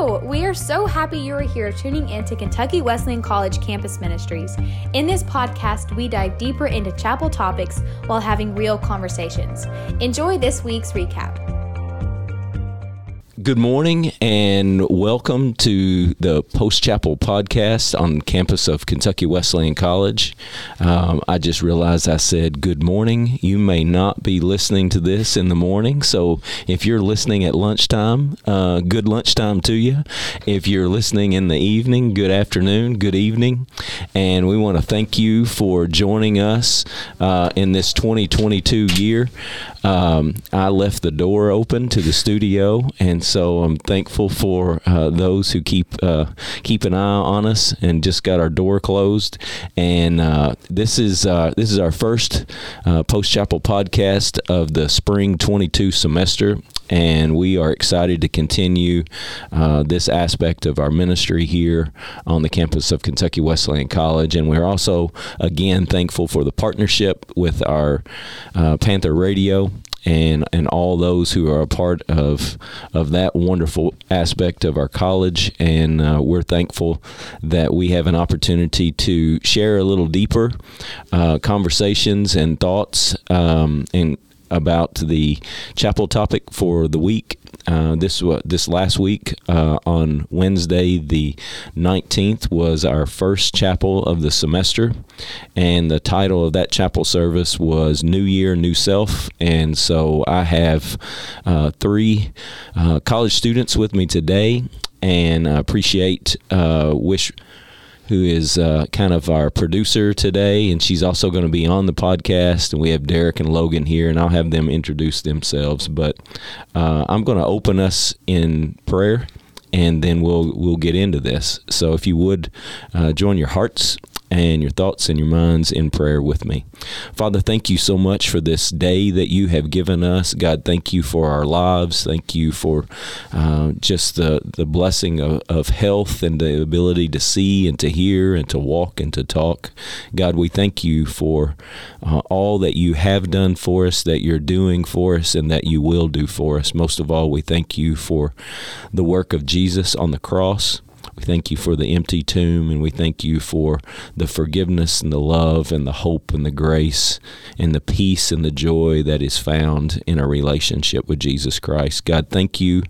Hello! We are so happy you are here tuning in to Kentucky Wesleyan College Campus Ministries. In this podcast, we dive deeper into chapel topics while having real conversations. Enjoy this week's recap. Good morning and welcome to the Post Chapel podcast on campus of Kentucky Wesleyan College. Um, I just realized I said good morning. You may not be listening to this in the morning, so if you're listening at lunchtime, uh, good lunchtime to you. If you're listening in the evening, good afternoon, good evening. And we want to thank you for joining us uh, in this 2022 year. Um, I left the door open to the studio, and so I'm thankful for uh, those who keep uh, keep an eye on us and just got our door closed. And uh, this is uh, this is our first post chapel podcast of the spring 22 semester, and we are excited to continue this aspect of our ministry here on the campus of Kentucky Wesleyan College. And we're also, again, thankful for the partnership with our Panther Radio and and all those who are a part of of that wonderful aspect of our college. And uh, we're thankful that we have an opportunity to share a little deeper uh, conversations and thoughts um, and about the chapel topic for the week. Uh, this wa- this last week uh, on Wednesday the 19th was our first chapel of the semester, and the title of that chapel service was New Year, New Self. And so I have uh, three uh, college students with me today, and I appreciate uh, wish who is uh, kind of our producer today, and she's also going to be on the podcast. And we have Derek and Logan here, and I'll have them introduce themselves. But uh, I'm going to open us in prayer, and then we'll we'll get into this. So if you would uh, join your hearts and your thoughts and your minds in prayer with me. Father, thank you so much for this day that you have given us. God, thank you for our lives. Thank you for uh, just the, the blessing of, of health and the ability to see and to hear and to walk and to talk. God, we thank you for uh, all that you have done for us, that you're doing for us, and that you will do for us. Most of all, we thank you for the work of Jesus on the cross. We thank you for the empty tomb, and we thank you for the forgiveness and the love and the hope and the grace and the peace and the joy that is found in a relationship with Jesus Christ. God, thank you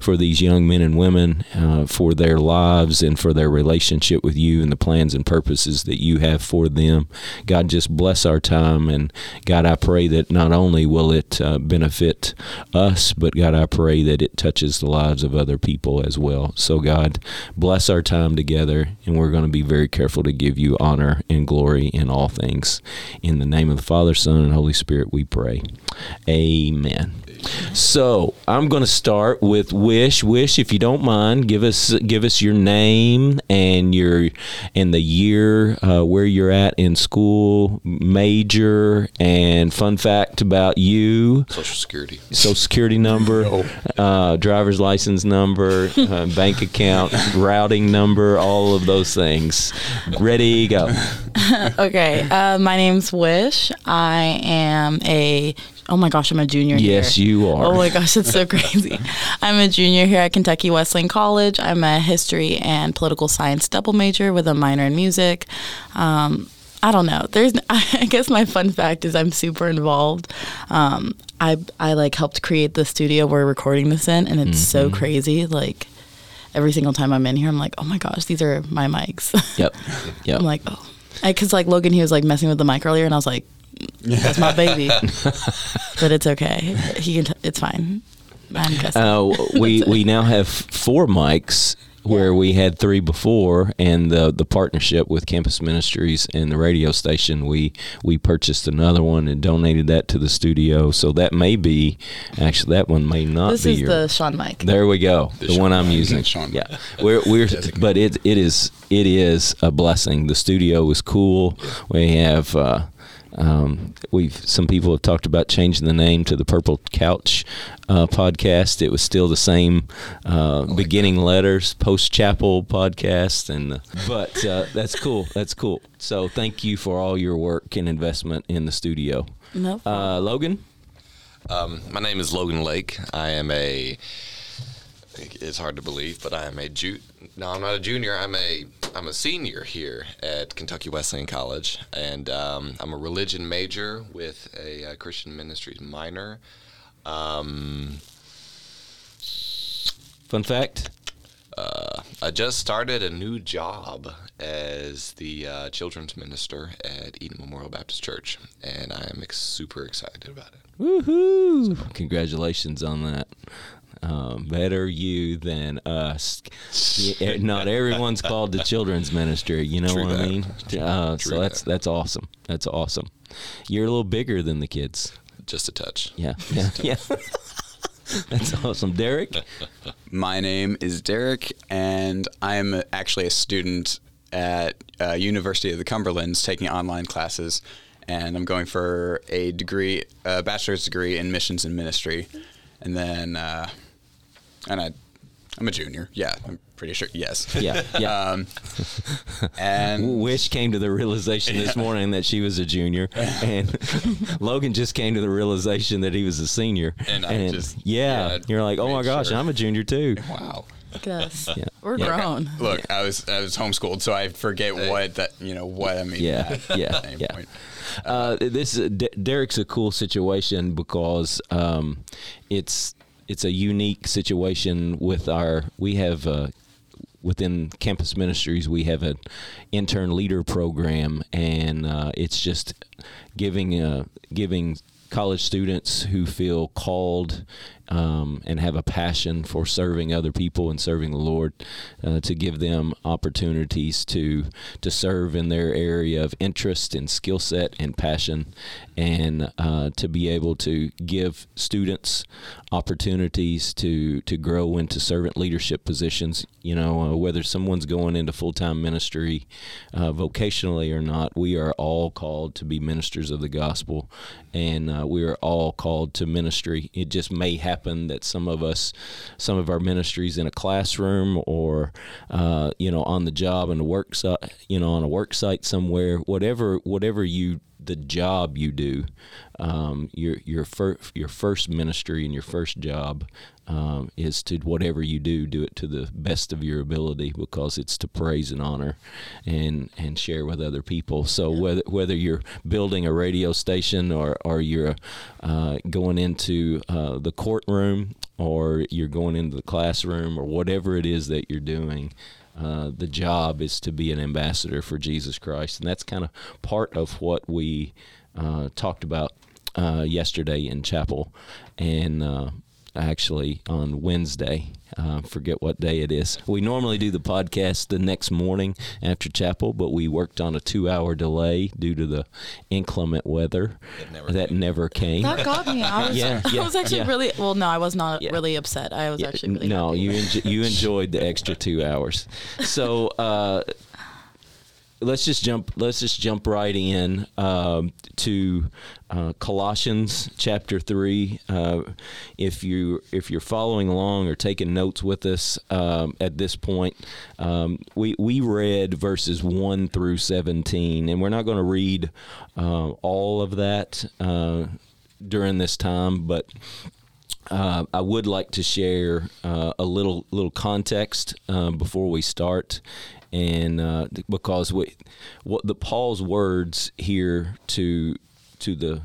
for these young men and women, uh, for their lives and for their relationship with you and the plans and purposes that you have for them. God, just bless our time, and God, I pray that not only will it uh, benefit us, but God, I pray that it touches the lives of other people as well. So, God, bless our time together, and we're going to be very careful to give you honor and glory in all things. In the name of the Father, Son, and Holy Spirit, we pray. Amen. So I'm going to start with Wish. Wish, if you don't mind, give us give us your name and your and the year uh, where you're at in school, major, and fun fact about you. Social Security. Social security number, uh, driver's license number, uh, bank account, routing number, all of those things. Ready, go. okay, uh, my name's Wish. I am a oh my gosh, I'm a junior. Yes, here. you are. Oh my gosh, it's so crazy. I'm a junior here at Kentucky Wesleyan College. I'm a history and political science double major with a minor in music. Um, I don't know. There's, I guess my fun fact is I'm super involved. Um, I I like helped create the studio we're recording this in, and it's so Mm-hmm. crazy. Like every single time I'm in here, I'm like, oh my gosh, these are my mics. Yep. Yep. I'm like, oh, because like Logan, he was like messing with the mic earlier, and I was like, that's my baby. but it's okay. He can. T- it's fine. I'm guessing. Uh, we we now have four mics where we had three before, and the the partnership with Campus Ministries and the radio station, we we purchased another one and donated that to the studio. So that may be actually that one may not this be is your. the Shawn mic. there we go, the, The one I'm using. Shawn. Yeah, we're we're but it it is it is a blessing. The studio is cool. We have. Uh, um, we've some people have talked about changing the name to the Purple Couch uh, podcast. It was still the same uh, beginning letters, post chapel podcast, and but uh, that's cool. That's cool. So thank you for all your work and investment in the studio, No. uh, Logan. Um, my name is Logan Lake. I am a It's hard to believe, but I am a ju- no, I'm not a junior. I'm a I'm a senior here at Kentucky Wesleyan College, and um, I'm a religion major with a, a Christian ministries minor. Um, Fun fact. uh, I just started a new job as the uh, children's minister at Eden Memorial Baptist Church, and I am ex- super excited about it. Woohoo! Congratulations on that. Um, better you than us. Not everyone's called to children's ministry. You know True what I mean? Uh, so that's that. that's awesome. That's awesome. You're a little bigger than the kids. Just a touch. Yeah, yeah, yeah. that's awesome, Derek. My name is Derek, and I'm actually a student at uh, University of the Cumberlands taking online classes, and I'm going for a degree, a bachelor's degree in missions and ministry, and then, uh, and I, I'm a junior. Yeah, I'm pretty sure. Yes. Yeah, yeah. Um, and Wish came to the realization this morning that she was a junior, and Logan just came to the realization that he was a senior. And I just- yeah, yeah, you're like, oh my made gosh, sure. I'm a junior too. wow. Look at us. Yeah. We're Yeah. grown. Look, I was I was homeschooled, so I forget what that you know what I mean. Yeah, at yeah, any yeah. point. Uh, this is, D- Derek's a cool situation because um, it's it's a unique situation with our we have uh, within campus ministries we have an intern leader program and uh, it's just giving uh, giving college students who feel called um, and have a passion for serving other people and serving the Lord uh, to give them opportunities to to serve in their area of interest and skill set and passion and uh, to be able to give students opportunities to to grow into servant leadership positions you know uh, whether someone's going into full-time ministry uh, vocationally or not we are all called to be ministers of the gospel and uh, we are all called to ministry. It just may happen that some of us some of our ministries in a classroom or uh, you know on the job in a work site you know on a work site somewhere whatever whatever you the job you do, um, your your first your first ministry and your first job um, is to whatever you do, do it to the best of your ability because it's to praise and honor, and and share with other people. So whether whether you're building a radio station or or you're uh, going into uh, the courtroom or you're going into the classroom or whatever it is that you're doing. Uh, the job is to be an ambassador for Jesus Christ, and that's kind of part of what we uh, talked about uh, yesterday in chapel, and uh, actually on Wednesday. Uh, forget what day it is. We normally do the podcast the next morning after chapel, but we worked on a two-hour delay due to the inclement weather That never that came. never came. That got me. I was, Yeah, yeah, I was actually yeah. really well. No, I was not Yeah. really upset. I was Yeah, actually really no, happy. you enjo- you enjoyed the extra two hours. So uh, let's just jump. Let's just jump right in um, to uh, Colossians chapter three. Uh, if you if you're following along or taking notes with us um, at this point, um, we we read verses one through seventeen, and we're not going to read uh, all of that uh, during this time, but uh, I would like to share uh, a little little context uh, before we start, and uh, because we, what the Paul's words here to to the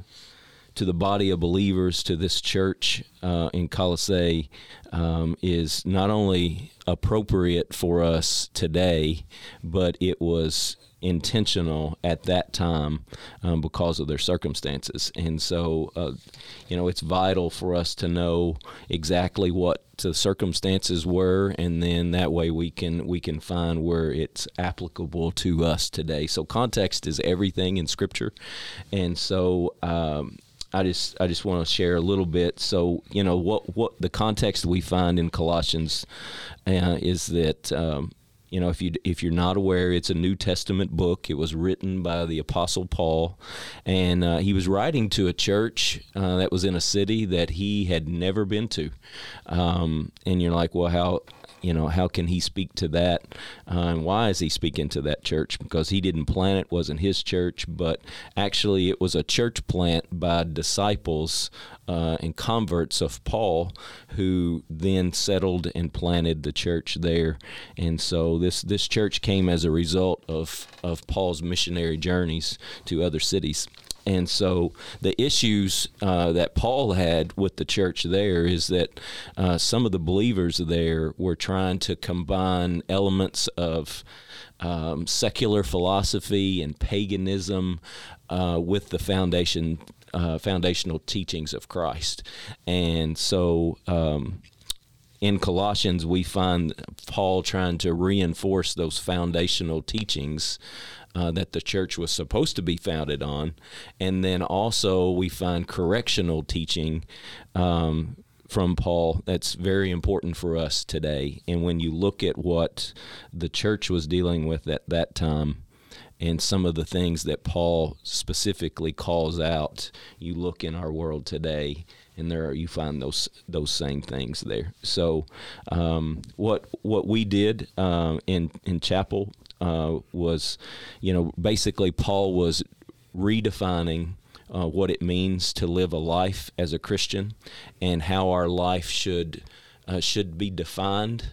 to the body of believers to this church uh, in Colossae um, is not only appropriate for us today, but it was intentional at that time um, because of their circumstances. And so, uh, you know, it's vital for us to know exactly what the circumstances were, and then that way we can we can find where it's applicable to us today. So context is everything in Scripture, and so. Um, I just I just want to share a little bit. So you know what what the context we find in Colossians uh, is that um, you know if you if you're not aware, it's a New Testament book. It was written by the Apostle Paul, and uh, he was writing to a church uh, that was in a city that he had never been to. Um, and you're like, well, how you know, how can he speak to that? Uh, and why is he speaking to that church? Because he didn't plant it, wasn't his church, but actually it was a church plant by disciples uh, and converts of Paul, who then settled and planted the church there. And so this this church came as a result of of Paul's missionary journeys to other cities. And so the issues uh, that Paul had with the church there is that uh, some of the believers there were trying to combine elements of um, secular philosophy and paganism uh, with the foundation uh, foundational teachings of Christ. And so. Um, in Colossians, we find Paul trying to reinforce those foundational teachings uh, that the church was supposed to be founded on. And then also, we find correctional teaching. Um, from Paul that's very important for us today. And when you look at what the church was dealing with at that time, and some of the things that Paul specifically calls out, you look in our world today, and there are, you find those those same things there. So, um, what what we did uh, in in chapel uh, was, you know, basically Paul was redefining uh, what it means to live a life as a Christian and how our life should uh, should be defined,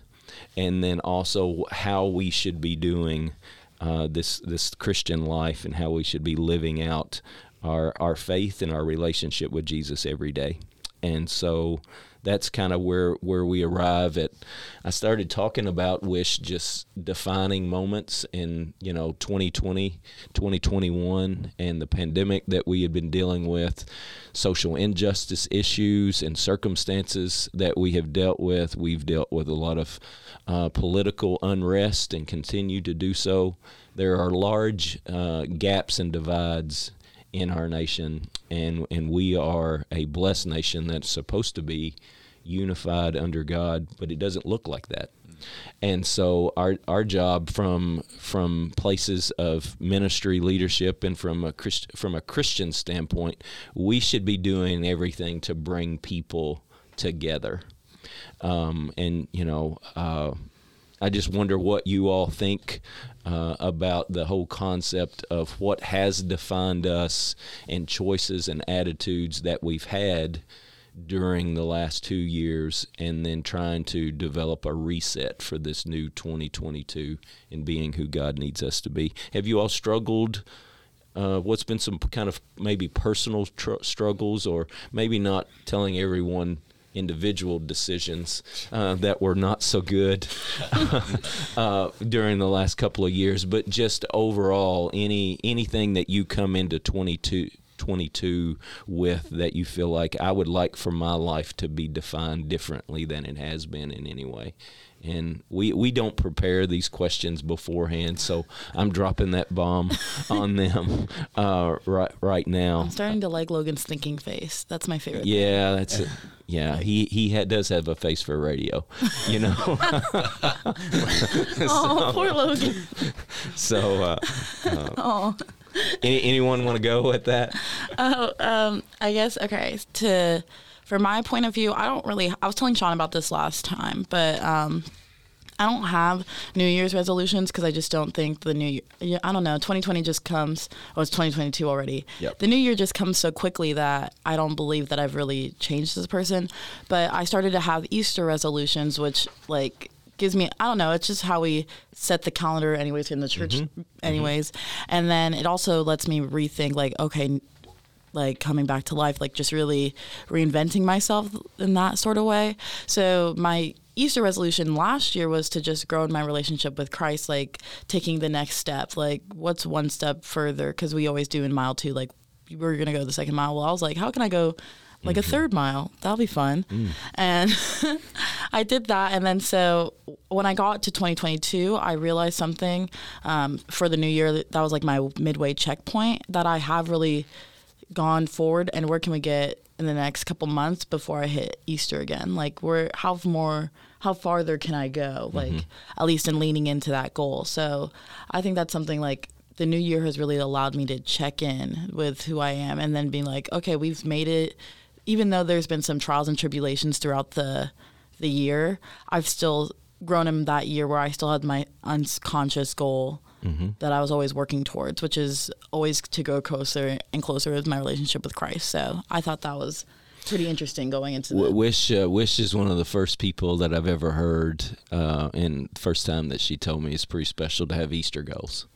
and then also how we should be doing uh, this this Christian life and how we should be living out our our faith and our relationship with Jesus every day. And so that's kind of where where we arrive at. I started talking about wish just defining moments in you know 2020, 2021, and the pandemic that we had been dealing with, social injustice issues and circumstances that we have dealt with. We've dealt with a lot of uh, political unrest and continue to do so. There are large uh, gaps and divides in our nation, and and we are a blessed nation that's supposed to be unified under God, but it doesn't look like that. And so our our job from from places of ministry leadership and from a Christ, from a Christian standpoint, we should be doing everything to bring people together. Um, and you know. Uh, I just wonder what you all think uh, about the whole concept of what has defined us and choices and attitudes that we've had during the last two years, and then trying to develop a reset for this new 2022 and being who God needs us to be. Have you all struggled? Uh, what's been some kind of maybe personal tr- struggles, or maybe not telling everyone individual decisions uh, that were not so good uh, during the last couple of years, but just overall, any anything that you come into 22, 22 with that you feel like I would like for my life to be defined differently than it has been in any way and we we don't prepare these questions beforehand. So I'm dropping that bomb on them uh, right right now. I'm starting to like Logan's thinking face. That's my favorite. Yeah, that's it. Yeah, he he ha- does have a face for radio, you know. oh, poor Logan. So, uh, uh, Oh, any, anyone want to go with that? oh, um, I guess okay. To from my point of view, I don't really. I was telling Shawn about this last time, but um, I don't have New Year's resolutions because I just don't think the new. Year, I don't know. 2020 just comes. Oh, it's 2022 already. Yep. The new year just comes so quickly that I don't believe that I've really changed as a person. But I started to have Easter resolutions, which like gives me I don't know. It's just how we set the calendar, anyways, in the church, anyways. And then it also lets me rethink, like, okay, like coming back to life, like just really reinventing myself in that sort of way. So my Easter resolution last year was to just grow in my relationship with Christ, like taking the next step. Like, what's one step further? Because we always do in mile two, like we're gonna go the second mile. Well, I was like, how can I go? Like a third mile, that'll be fun. And I did that. And then, so when I got to 2022, I realized something um, for the new year that, that was like my midway checkpoint that I have really gone forward and where can we get in the next couple months before I hit Easter again? Like where how more how farther can I go? Mm-hmm. Like at least in leaning into that goal. So I think that's something like the new year has really allowed me to check in with who I am and then being like, okay, we've made it even though there's been some trials and tribulations throughout the the year, I've still grown in that year where I still had my unconscious goal that I was always working towards, which is always to go closer and closer with my relationship with Christ. So I thought that was pretty interesting going into W- the Wish uh, Wish is one of the first people that I've ever heard, uh, and first time that she told me it's pretty special to have Easter goals.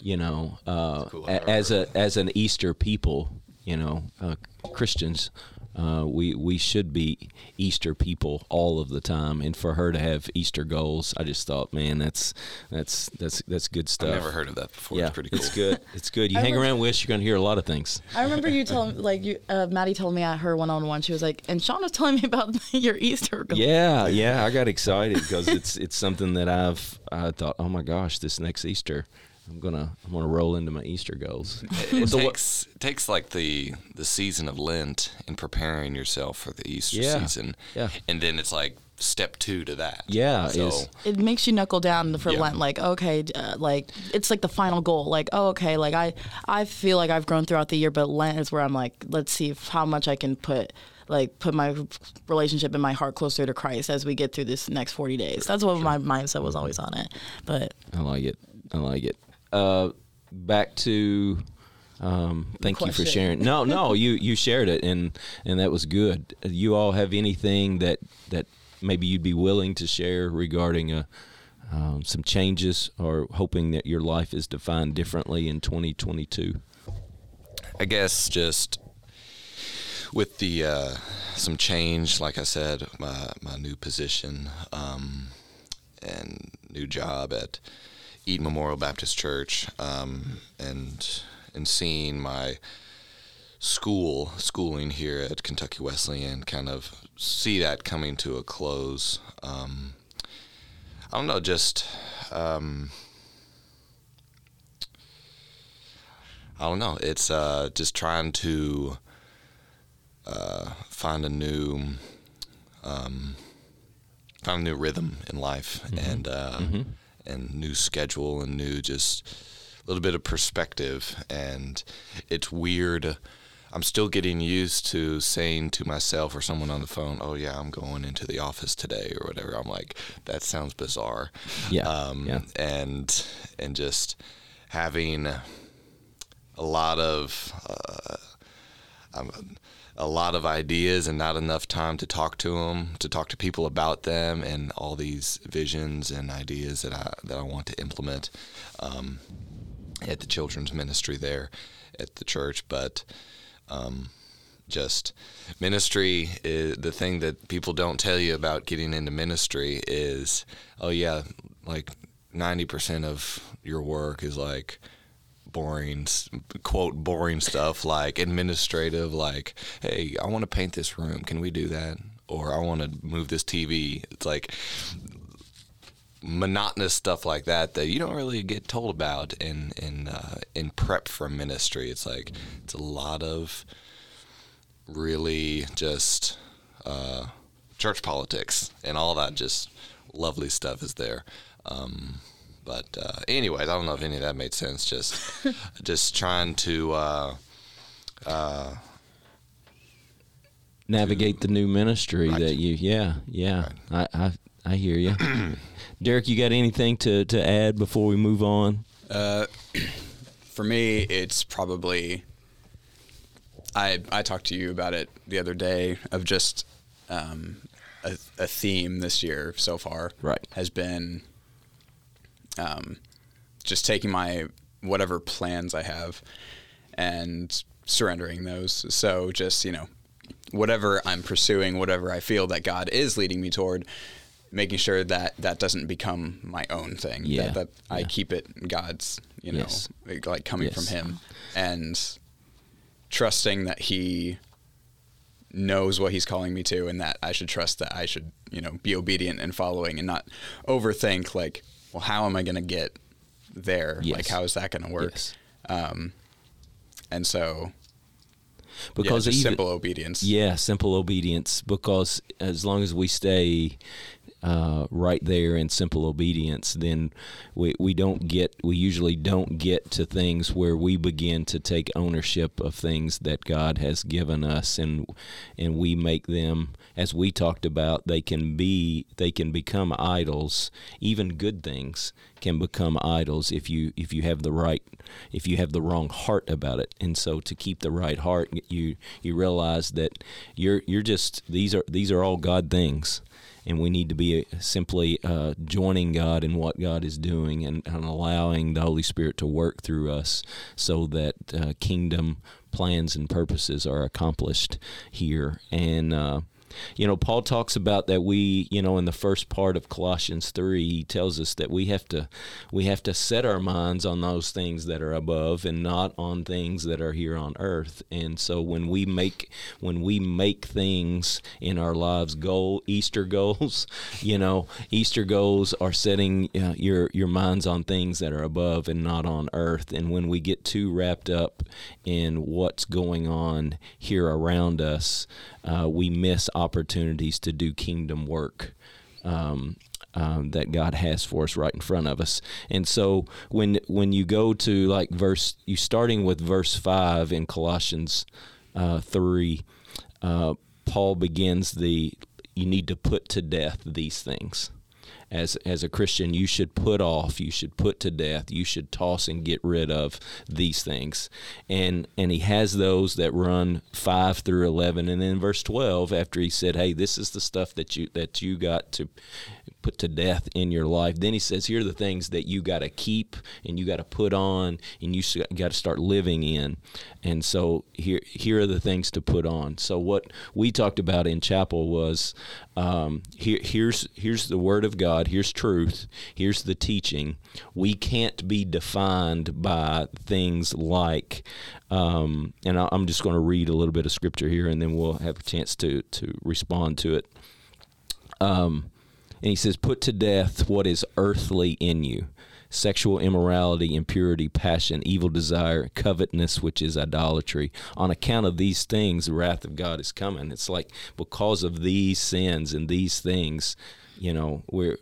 You know, uh, cool. a- as a as an Easter people, you know, uh, Christians, uh, we we should be Easter people all of the time. And for her to have Easter goals, I just thought, man, that's that's that's that's good stuff. I've never heard of that before. Yeah, it's pretty cool. it's good. It's good. You I hang remember- around Wish, you're going to hear a lot of things. I remember you telling, like, you, uh, Maddie told me at her one on one, she was like, and Shawn was telling me about your Easter goal. Yeah, yeah, I got excited because it's it's something that I've I thought, oh my gosh, this next Easter, I'm gonna I'm gonna roll into my Easter goals. It So takes it takes like the the season of Lent in preparing yourself for the Easter Yeah, season. yeah. And then it's like step two to that. Yeah, So is- it makes you knuckle down for Yeah. Lent. Like, okay, uh, like it's like the final goal. Like, oh, okay, like I, I feel like I've grown throughout the year, but Lent is where I'm like, let's see if, how much I can put, like, put my relationship and my heart closer to Christ as we get through this next 40 days. That's what my mindset was always on it. But I like it. I like it. Uh, back to. Um, thank you for sharing. No, no, you you shared it, and and that was good. You all have anything that that maybe you'd be willing to share regarding a, um, some changes, or hoping that your life is defined differently in 2022. I guess just with the uh, some change, like I said, my my new position um, and new job at Eden Memorial Baptist Church, um, and and seeing my school schooling here at Kentucky Wesleyan kind of see that coming to a close. Um, I don't know, just. Um, I don't know. It's uh, just trying to uh, find a new um, find a new rhythm in life and uh, and new schedule and new just a little bit of perspective. And it's weird. I'm still getting used to saying to myself or someone on the phone, "Oh yeah, I'm going into the office today" or whatever. I'm like, that sounds bizarre. Yeah, Um, yeah. And and just having a lot of uh, um, a lot of ideas and not enough time to talk to them, to talk to people about them, and all these visions and ideas that I that I want to implement um, at the children's ministry there at the church. But um, just ministry is the thing that people don't tell you about getting into ministry is oh yeah like 90% of your work is like boring quote boring stuff like administrative like hey i want to paint this room can we do that? Or i want to move this tv it's like monotonous stuff like that that you don't really get told about in in uh, in prep for ministry. It's like it's a lot of really just uh, church politics and all that just lovely stuff is there. Um, but uh, anyways, I don't know if any of that made sense. Just, just trying to uh, navigate the new ministry Right. that you yeah yeah I, I I hear you Derek you got anything to to add before we move on Uh, for me, it's probably. I I talked to you about it the other day of just um, a, a theme this year so far. Right. Has been um, just taking my whatever plans I have and surrendering those. So just you know, whatever I'm pursuing, whatever I feel that God is leading me toward, making sure that that doesn't become my own thing. Yeah. That, that I keep it God's, you know, Yes. like coming Yes. from Him, and trusting that He knows what He's calling me to, and that I should trust that I should, you know, be obedient and following, and not overthink like, well, how am I going to get there? Yes. Like, how is that going to work? Yes. Um, and so, because yeah, even, simple obedience. Yeah, simple obedience. Because as long as we stay uh, right there in simple obedience, then we, we don't get we usually don't get to things where we begin to take ownership of things that God has given us, and and we make them as we talked about, they can be they can become idols. Even good things can become idols if you if you have the right if you have the wrong heart about it. And so to keep the right heart, you you realize that you're you're just these are these are all God things and we need to be simply uh, joining God in what God is doing and, and, allowing the Holy Spirit to work through us so that uh, kingdom plans and purposes are accomplished here. And uh, you know, Paul talks about that we, you know, in the first part of Colossians 3, he tells us that we have to we have to set our minds on those things that are above and not on things that are here on earth. And so when we make when we make things in our lives goal Easter goals, you know, Easter goals are setting uh, your your minds on things that are above and not on earth. And when we get too wrapped up in what's going on here around us, uh, we miss opportunities to do kingdom work. Um, um, that God has for us right in front of us. And so when when you go to like verse, you starting with verse five in Colossians uh, three, uh, Paul begins the you need to put to death these things as as a Christian you should put off, you should put to death, you should toss and get rid of these things. And and he has those that run 5 through 11 and then verse 12 after he said, "Hey, this is the stuff that you that you got to put to death in your life." Then he says, "Here are the things that you got to keep and you got to put on and you got to start living in." And so here here are the things to put on. So what we talked about in chapel was um, here here's here's the word of God here's truth, here's the teaching. We can't be defined by things like, um, and I'm just going to read a little bit of scripture here, and then we'll have a chance to to respond to it. Um, and he says, "Put to death what is earthly in you." Sexual immorality, impurity, passion, evil desire, covetousness, which is idolatry. On account of these things, the wrath of God is coming. It's like because of these sins and these things, you know, we're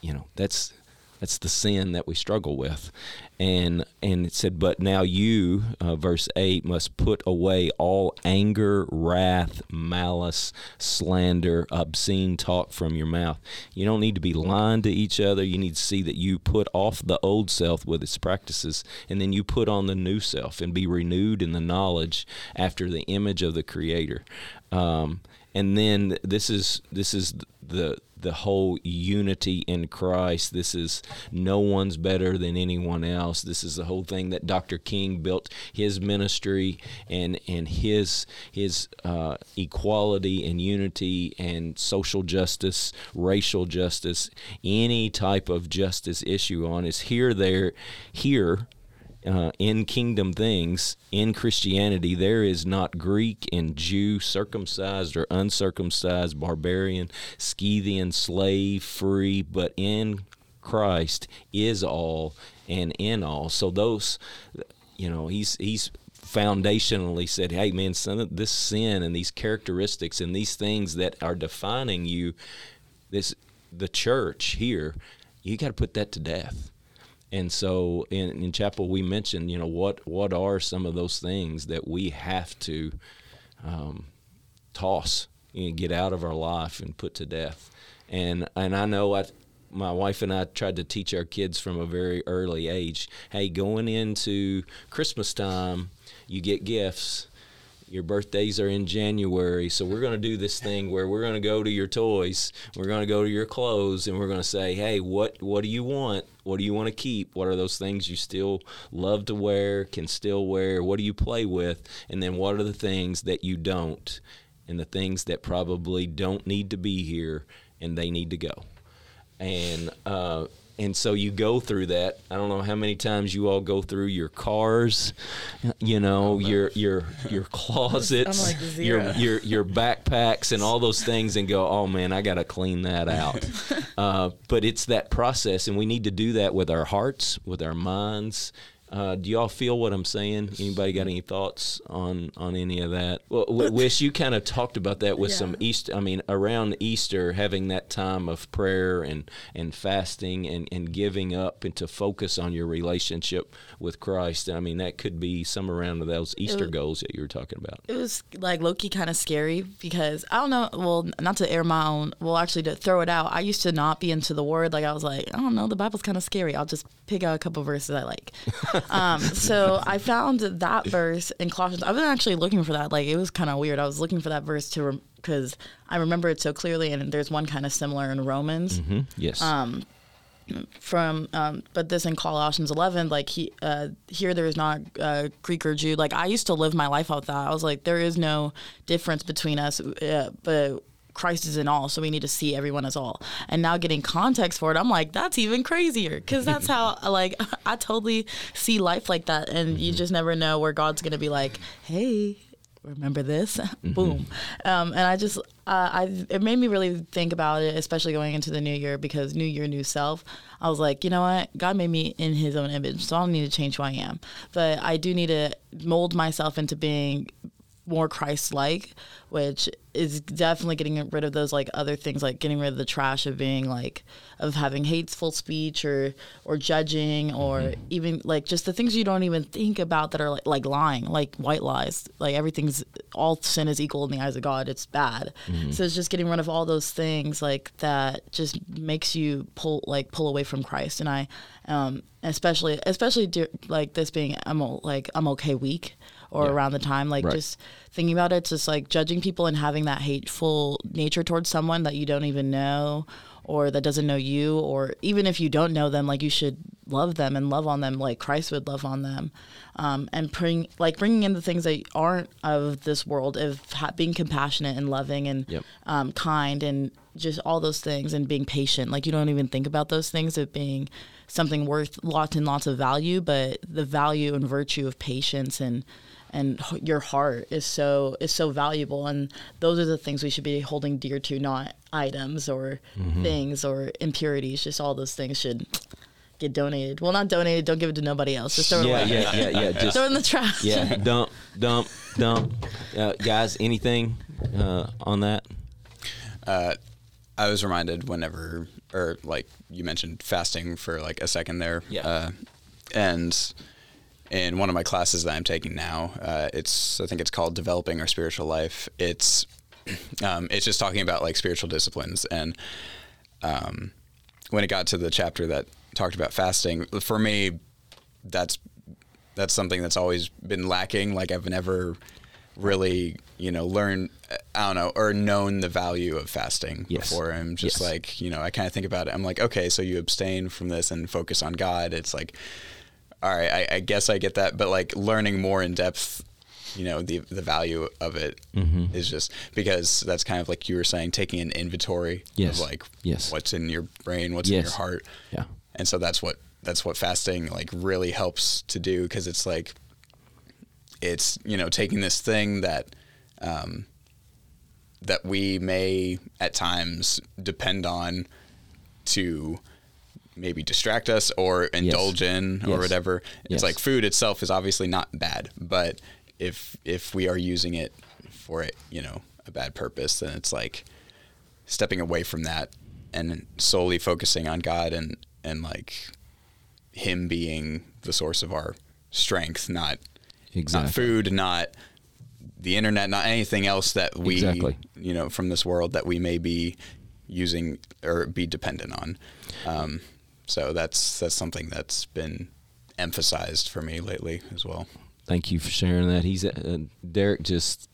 you know that's that's the sin that we struggle with. And and it said but now you uh, verse 8 must put away all anger wrath malice slander obscene talk from your mouth. You don't need to be lying to each other. You need to see that you put off the old self with its practices and then you put on the new self and be renewed in the knowledge after the image of the creator. Um, and then this is this is the the whole unity in Christ. This is no one's better than anyone else. This is the whole thing that Dr. King built his ministry and and his his uh, equality and unity and social justice, racial justice, any type of justice issue on is here there here uh, in kingdom things in Christianity, there is not Greek and Jew, circumcised or uncircumcised, barbarian, Scythian, slave, free, but in Christ is all and in all. So those, you know, he's he's foundationally said, "Hey, man, son, this sin and these characteristics and these things that are defining you, this the church here, you got to put that to death." And so in, in chapel, we mentioned, you know, what what are some of those things that we have to um, toss and get out of our life and put to death. And and I know I, my wife and I tried to teach our kids from a very early age. Hey, going into Christmas time, you get gifts your birthdays are in January, so we're going to do this thing where we're going to go to your toys, we're going to go to your clothes, and we're going to say, "Hey, what what do you want? What do you want to keep? What are those things you still love to wear, can still wear? What do you play with? And then what are the things that you don't, and the things that probably don't need to be here and they need to go." And uh, and so you go through that. I don't know how many times you all go through your cars, you know, your your your closets, like your your your backpacks, and all those things, and go, oh man, I got to clean that out. uh, but it's that process, and we need to do that with our hearts, with our minds. Uh, do y'all feel what I'm saying? Anybody got any thoughts on on any of that? Well, Wish you kind of talked about that with some Easter. I mean, around Easter, having that time of prayer and and fasting and and giving up and to focus on your relationship with Christ. I mean, that could be some around those Easter It- goals that you were talking about. It was like low key kind of scary because I don't know. Well, not to air my own. Well, actually, to throw it out, I used to not be into the word. Like I was like, I don't know, the Bible's kind of scary. I'll just pick out a couple verses I like. um, so I found that verse in Colossians. I've been actually looking for that. Like it was kind of weird. I was looking for that verse to because I remember it so clearly, and there's one kind of similar in Romans Hmm? Yes. from um, but this in Colossians 11 like he uh, here there is not uh, Greek or Jew like I used to live my life out that I was like there is no difference between us uh, but Christ is in all so we need to see everyone as all. And now getting context for it I'm like that's even crazier because that's how like I totally see life like that and you just never know where God's gonna be like hey remember this? Boom. Um, and i just uh, I, it made me really think about it especially going into the new year because new year new self i was like you know what? God made me in his own image so i don't need to change who i am. But i do need to mold myself into being more christ-like which is definitely getting rid of those like other things like getting rid of the trash of being like of having hateful speech or or judging or even like just the things you don't even think about that are like, like lying like white lies like everything's all sin is equal in the eyes of god it's bad. So it's just getting rid of all those things like that just makes you pull like pull away from christ. And i um especially especially dur- like this being i'm like i'm okay week or around the time like Right. just thinking about it it's just like judging people and having that hateful nature towards someone that you don't even know or that doesn't know you or even if you don't know them like you should love them and love on them like christ would love on them um, and bring like bringing in the things that aren't of this world of ha- being compassionate and loving and Yep. um, kind and just all those things and being patient like you don't even think about those things of being something worth lots and lots of value but the value and virtue of patience and and your heart is so is so valuable and those are the things we should be holding dear to not items or things or impurities just all those things should get donated well not donated don't give it to nobody else just throw it yeah, away yeah, yeah, yeah. Just throw it in the trash yeah, dump, dump, dump. Uh, guys, anything uh, on that? I was reminded whenever, or like you mentioned fasting for like a second there. Yeah. Uh, and in one of my classes that I'm taking now, uh, it's I think it's called Developing Our Spiritual Life. It's um, it's just talking about like spiritual disciplines and um, when it got to the chapter that talked about fasting, for me, that's that's something that's always been lacking. Like I've never really, you know, learned, I don't know, or known the value of fasting Yes. before. I'm just Yes. like, you know, I kind of think about it. I'm like, okay, so you abstain from this and focus on God. It's like, all right, I, I guess I get that, but like learning more in depth, you know, the the value of it is Mm-hmm. just because that's kind of like you were saying, taking an inventory Yes. of like Yes. what's in your brain, what's in your heart, Yeah. and so that's what that's what fasting like really helps to do because it's like it's you know taking this thing that um, that we may at times depend on to maybe distract us or indulge in or Yes. whatever. Yes. It's like food itself is obviously not bad, but if if we are using it for it, you know, a bad purpose, then it's like stepping away from that and solely focusing on God and and like him being the source of our strength, not Exactly. not food, not the internet, not anything else that we Exactly. you know from this world that we may be using or be dependent on. Um, so that's that's something that's been emphasized for me lately as well. Thank you for sharing that. He's uh, Derek just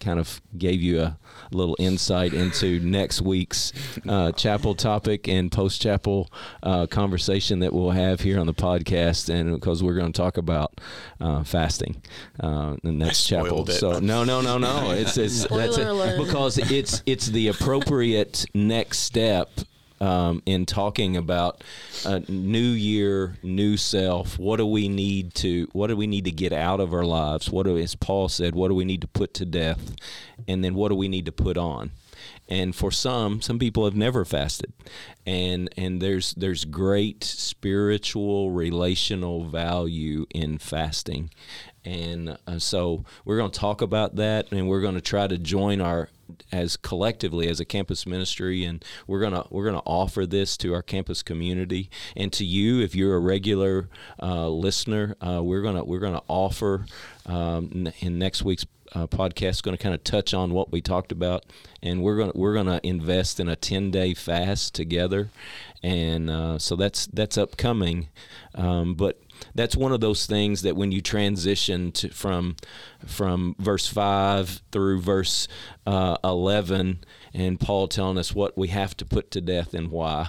kind of gave you a little insight into next week's uh, chapel topic and post chapel uh, conversation that we'll have here on the podcast, and because we're going to talk about uh, fasting uh, the next chapel. it. So no, no, no, no. It's it's that's it. because it's it's the appropriate next step um, in talking about a new year, new self. What do we need to? What do we need to get out of our lives? What do, as Paul said, what do we need to put to death, and then what do we need to put on? and for some, some people have never fasted, and and there's there's great spiritual relational value in fasting, and uh, so we're going to talk about that, and we're going to try to join our as collectively as a campus ministry and we're going to we're going to offer this to our campus community. And to you if you're a regular uh, listener uh, we're going to we're going to offer um, in next week's uh, podcast going to kind of touch on what we talked about, and we're going to we're going to invest in a ten day fast together, and uh, so that's that's upcoming, um, but that's one of those things that when you transition to, from from verse five through verse uh, eleven, and Paul telling us what we have to put to death and why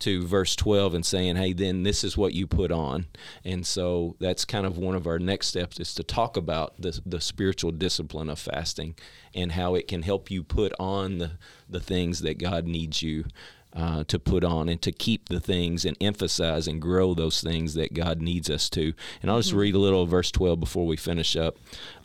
to verse 12 and saying, hey, then this is what you put on. And so that's kind of one of our next steps is to talk about the, the spiritual discipline of fasting and how it can help you put on the, the things that God needs you uh, to put on and to keep the things and emphasize and grow those things that God needs us to. And I'll just mm-hmm. read a little verse 12 before we finish up.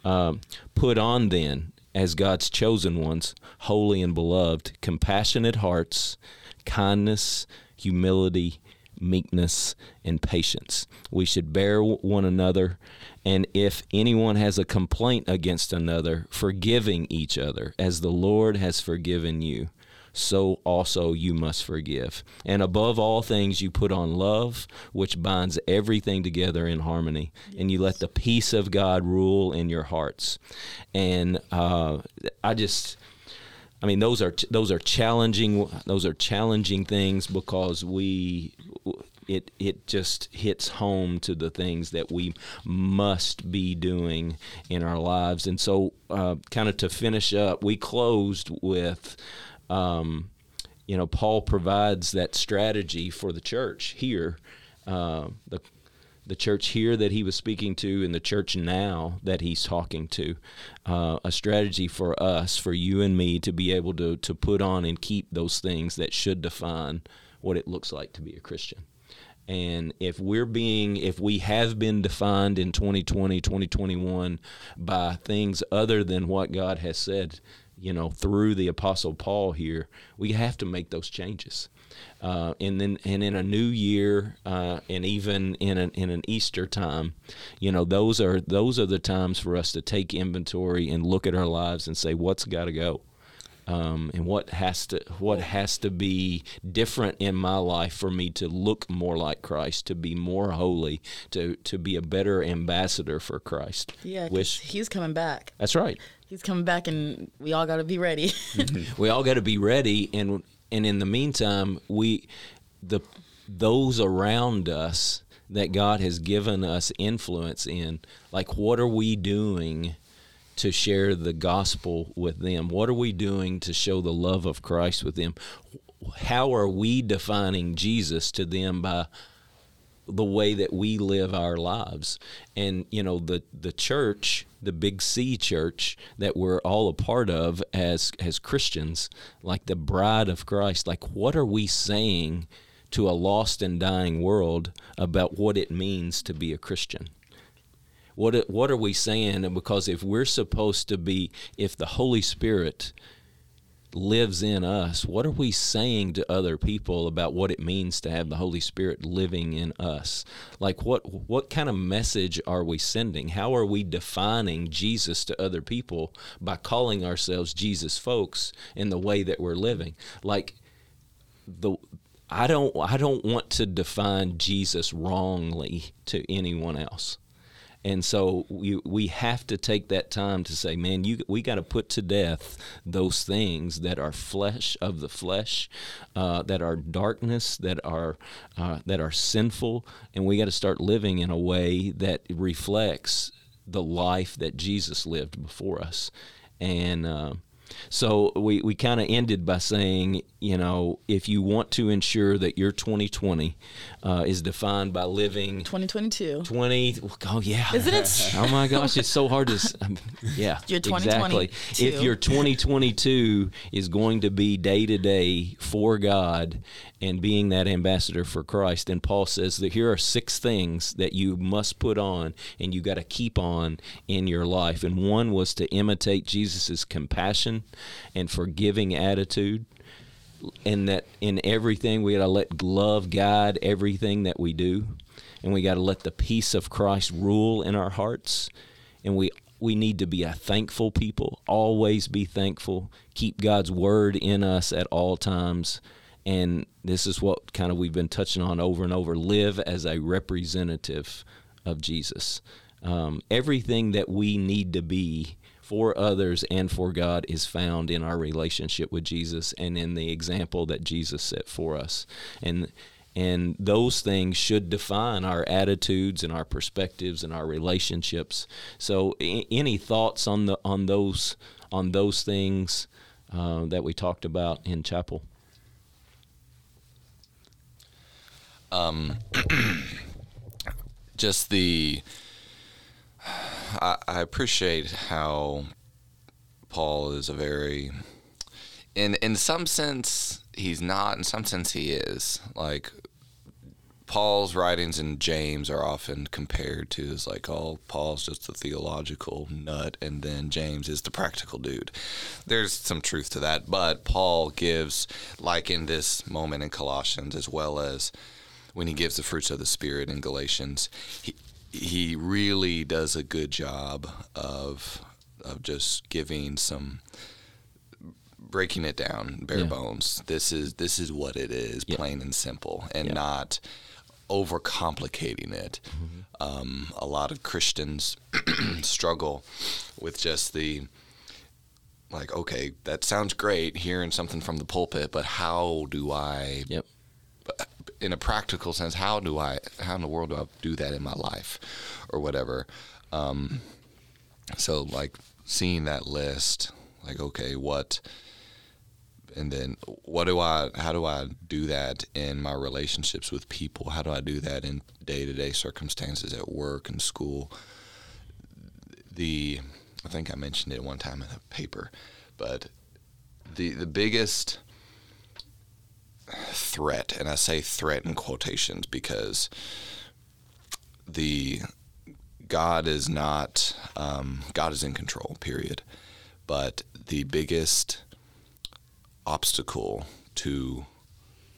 Um, put on then, as God's chosen ones, holy and beloved, compassionate hearts, kindness, humility, meekness, and patience. We should bear one another, and if anyone has a complaint against another, forgiving each other, as the Lord has forgiven you. So also you must forgive. And above all things, you put on love, which binds everything together in harmony. Yes. And you let the peace of God rule in your hearts. And uh, I just, I mean, those are those are challenging. Those are challenging things because we it it just hits home to the things that we must be doing in our lives. And so, uh, kind of to finish up, we closed with. Um, you know, Paul provides that strategy for the church here. Uh, the the church here that he was speaking to and the church now that he's talking to. Uh, a strategy for us, for you and me, to be able to, to put on and keep those things that should define what it looks like to be a Christian. And if we're being, if we have been defined in 2020, 2021 by things other than what God has said, you know, through the Apostle Paul here, we have to make those changes. Uh, and then and in a new year uh, and even in an in an Easter time, you know those are those are the times for us to take inventory and look at our lives and say what's got to go. Um, and what has to what has to be different in my life for me to look more like Christ, to be more holy, to to be a better ambassador for Christ. Yeah, Which, he's coming back. That's right. He's coming back, and we all got to be ready. we all got to be ready, and and in the meantime, we the those around us that God has given us influence in, like what are we doing to share the gospel with them? What are we doing to show the love of Christ with them? How are we defining Jesus to them by the way that we live our lives. And you know, the the church, the big C church that we're all a part of as as Christians, like the bride of Christ, like what are we saying to a lost and dying world about what it means to be a Christian? What what are we saying? Because if we're supposed to be, if the Holy Spirit lives in us, what are we saying to other people about what it means to have the Holy Spirit living in us? Like what what kind of message are we sending? How are we defining Jesus to other people by calling ourselves Jesus folks in the way that we're living? Like the I don't I don't want to define Jesus wrongly to anyone else. And so we we have to take that time to say, man, you we got to put to death those things that are flesh of the flesh, uh, that are darkness, that are uh, that are sinful, and we got to start living in a way that reflects the life that Jesus lived before us. And uh, so we, we kind of ended by saying, you know, if you want to ensure that your 2020 uh, is defined by living 2022, 20, oh yeah, isn't it? oh my gosh, it's so hard to, um, yeah, your 2020. Exactly. If your 2022 is going to be day to day for God and being that ambassador for Christ, then Paul says that here are six things that you must put on and you got to keep on in your life. And one was to imitate Jesus's compassion and forgiving attitude and that in everything we got to let love guide everything that we do. And we got to let the peace of Christ rule in our hearts. And we we need to be a thankful people always be thankful. Keep God's word in us at all times. And this is what kind of we've been touching on over and over live as a representative of Jesus. Um, everything that we need to be for others and for God is found in our relationship with Jesus and in the example that Jesus set for us. And and those things should define our attitudes and our perspectives and our relationships. So, any thoughts on the on those on those things uh, that we talked about in chapel? Um, just the I, I appreciate how Paul is a very in in some sense he's not in some sense he is like Paul's writings in James are often compared to as like oh Paul's just a theological nut and then James is the practical dude. There's some truth to that, but Paul gives like in this moment in Colossians as well as when he gives the fruits of the spirit in Galatians, he he really does a good job of of just giving some breaking it down bare Yeah. bones. This is this is what it is, Yeah. plain and simple, and Yeah. not overcomplicating it. Mm-hmm. Um, a lot of Christians struggle with just the like, okay, that sounds great hearing something from the pulpit, but how do I Yep. In a practical sense, how do I, how in the world do I do that in my life, or whatever? Um, so like seeing that list, like okay, what, and then what do I, how do I do that in my relationships with people? How do I do that in day to day circumstances at work and school? The, I think I mentioned it one time in a paper, but the the biggest threat, and I say threat in quotations because the God is not um, God is in control. Period. But the biggest obstacle to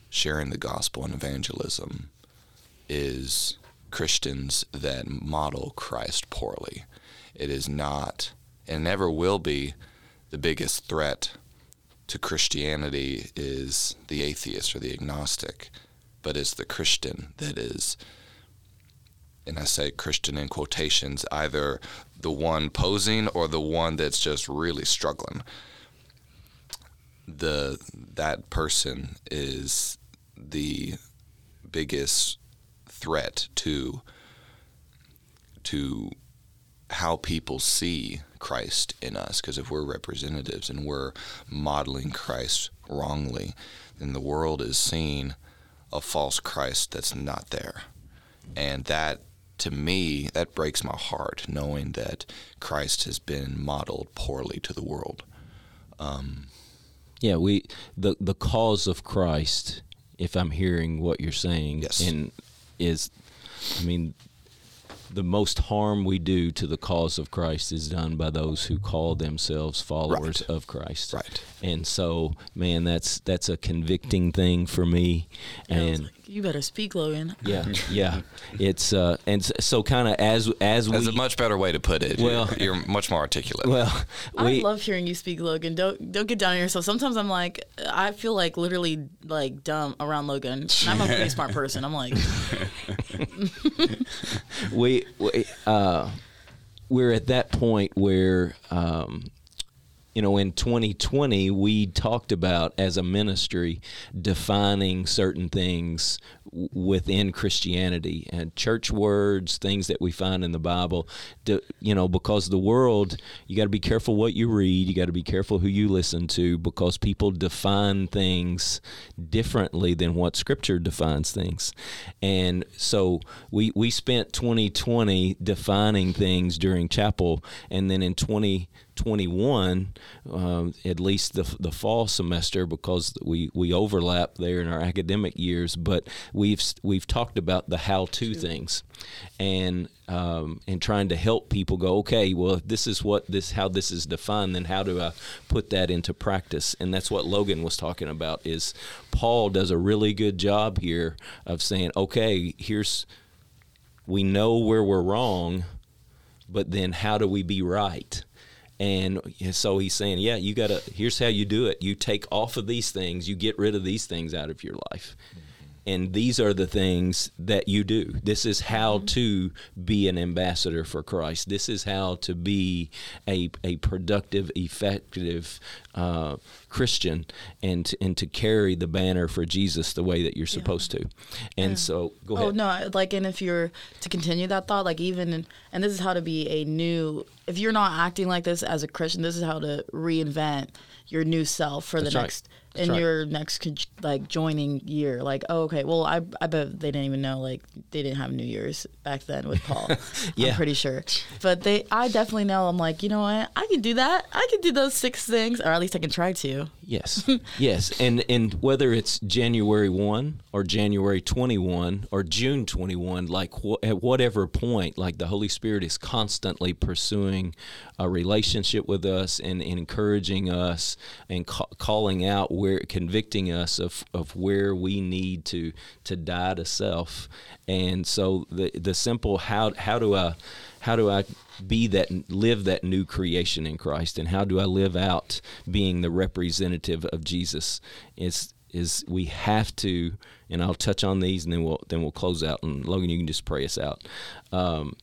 sharing the gospel and evangelism is Christians that model Christ poorly. It is not and never will be the biggest threat to Christianity is the atheist or the agnostic, but it's the Christian that is, and I say Christian in quotations, either the one posing or the one that's just really struggling. The that person is the biggest threat to to how people see Christ in us. Because if we're representatives and we're modeling Christ wrongly, then the world is seeing a false Christ that's not there. And that, to me, that breaks my heart knowing that Christ has been modeled poorly to the world. Um, yeah, we the the cause of Christ, if I'm hearing what you're saying, Yes. and is, I mean, the most harm we do to the cause of Christ is done by those who call themselves followers Right. of Christ. Right. And so, man, that's that's a convicting thing for me, I and. like, you better speak, Logan. yeah, yeah, it's uh, and so kind of as as we That's a much better way to put it. Well- you're, you're much more articulate. well, I we love hearing you speak, Logan. Don't don't get down on yourself. Sometimes I'm like, I feel like literally like dumb around Logan. And I'm a pretty smart person. I'm like, we, uh, we're at that point where um, you know in 2020 we talked about as a ministry defining certain things within Christianity and church words things that we find in the Bible. To, you know because the world you got to be careful what you read you got to be careful who you listen to because people define things differently than what scripture defines things. And so we we spent 2020 defining things during chapel and then in 20 21, um, at least the, the fall semester, because we, we overlap there in our academic years. But we've we've talked about the how-to things, and um, and trying to help people go, okay, well, if this is what this how this is defined, then how do I put that into practice? And that's what Logan was talking about. Is Paul does a really good job here of saying, okay, here's we know where we're wrong, but then how do we be right? And so he's saying, yeah, you got to, here's how you do it. You take off of these things, you get rid of these things out of your life. Mm-hmm. And these are the things that you do. This is how mm-hmm. to be an ambassador for Christ. This is how to be a, a productive, effective uh, Christian and to, and to carry the banner for Jesus the way that you're supposed yeah. to. And yeah. so, go oh, ahead. Oh no, like, and if you're to continue that thought, like even, and this is how to be a new. If you're not acting like this as a Christian, this is how to reinvent your new self for That's the next right. in right. your next like joining year. Like, oh, okay, well, I I bet they didn't even know like they didn't have New Year's back then with Paul. yeah, I'm pretty sure. But they, I definitely know. I'm like, you know what? I can do that. I can do those six things, or at least I can try to. Yes, yes, and and whether it's January one or January twenty one or June twenty one, like wh- at whatever point, like the Holy Spirit is constantly pursuing a relationship with us and, and encouraging us and ca- calling out where convicting us of, of where we need to to die to self. And so the the simple how how do I how do I be that live that new creation in Christ? And how do I live out being the representative of Jesus? Is is we have to and I'll touch on these and then we'll then we'll close out. And Logan you can just pray us out. Um,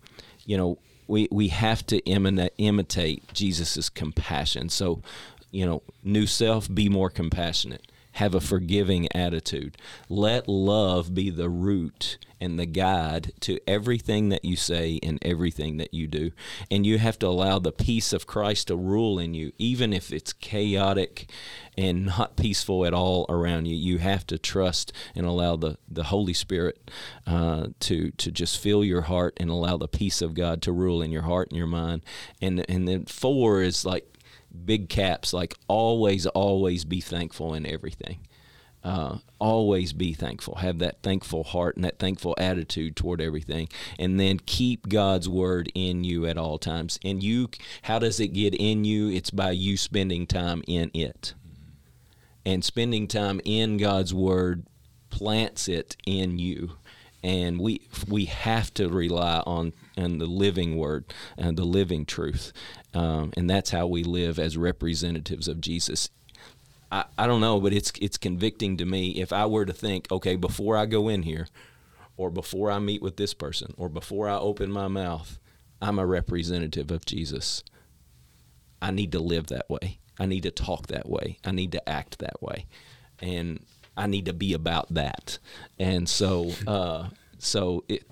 you know we we have to imitate, imitate Jesus's compassion. So you know new self be more compassionate have a forgiving attitude. Let love be the root and the guide to everything that you say and everything that you do. And you have to allow the peace of Christ to rule in you, even if it's chaotic and not peaceful at all around you. You have to trust and allow the, the Holy Spirit uh, to to just fill your heart and allow the peace of God to rule in your heart and your mind. And and then four is like big caps like always, always be thankful in everything. Uh, always be thankful. Have that thankful heart and that thankful attitude toward everything, and then keep God's word in you at all times. And you, how does it get in you? It's by you spending time in it, and spending time in God's word plants it in you and we we have to rely on on the living word and the living truth, um, and that's how we live as representatives of Jesus. I, I don't know, but it's it's convicting to me if I were to think, okay, before I go in here, or before I meet with this person, or before I open my mouth, I'm a representative of Jesus. I need to live that way. I need to talk that way. I need to act that way, and I need to be about that. And so, uh, so it,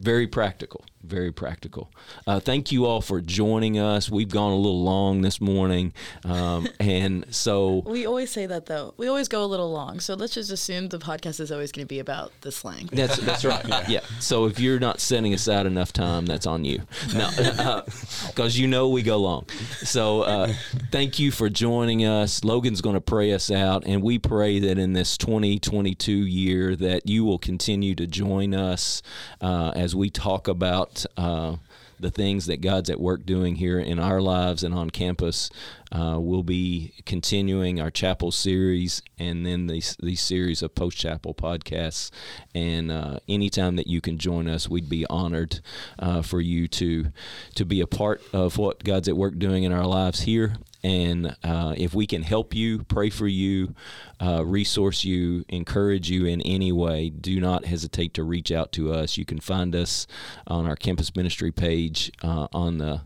very practical very practical. Uh, thank you all for joining us. We've gone a little long this morning, um, and so we always say that though. We always go a little long, so let's just assume the podcast is always going to be about the slang. That's that's right. yeah. yeah. So if you're not setting out enough time, that's on you. No, because uh, you know we go long. So uh, thank you for joining us. Logan's going to pray us out, and we pray that in this 2022 year that you will continue to join us uh, as we talk about about uh, the things that God's at work doing here in our lives and on campus. Uh, we'll be continuing our chapel series and then these these series of post chapel podcasts. And uh, anytime that you can join us, we'd be honored uh, for you to to be a part of what God's at work doing in our lives here and uh, if we can help you, pray for you, uh, resource you, encourage you in any way, do not hesitate to reach out to us. You can find us on our campus ministry page uh, on the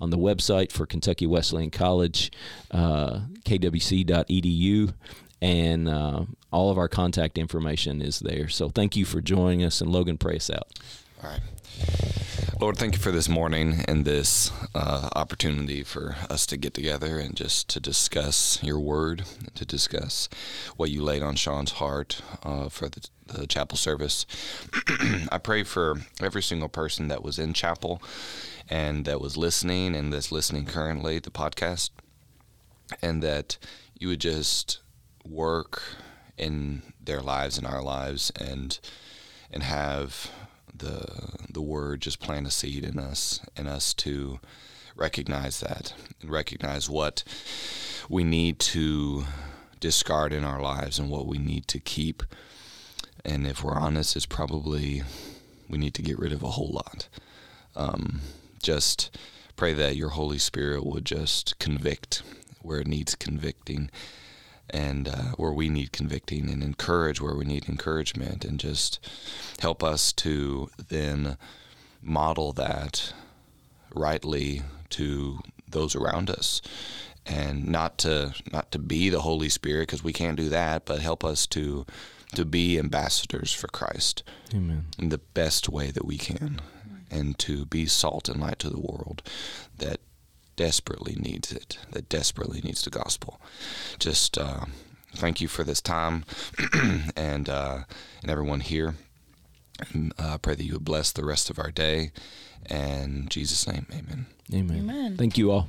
on the website for Kentucky Wesleyan College, uh, kwc.edu, and uh, all of our contact information is there. So thank you for joining us, and Logan, pray us out. All right. Lord, thank you for this morning and this uh, opportunity for us to get together and just to discuss your word, to discuss what you laid on Shawn's heart uh, for the, the chapel service. I pray for every single person that was in chapel and that was listening and that's listening currently, the podcast, and that you would just work in their lives and our lives and and have the the word just plant a seed in us and us to recognize that and recognize what we need to discard in our lives and what we need to keep. And if we're honest it's probably we need to get rid of a whole lot. Um, just pray that your holy spirit would just convict where it needs convicting and uh, where we need convicting and encourage where we need encouragement and just help us to then model that rightly to those around us and not to not to be the holy spirit because we can't do that but help us to to be ambassadors for Christ Amen. in the best way that we can and to be salt and light to the world that desperately needs it, that desperately needs the gospel. Just uh, thank you for this time and uh, and everyone here. And, uh, pray that you would bless the rest of our day. And in Jesus' name, amen. Amen. Amen. Thank you all.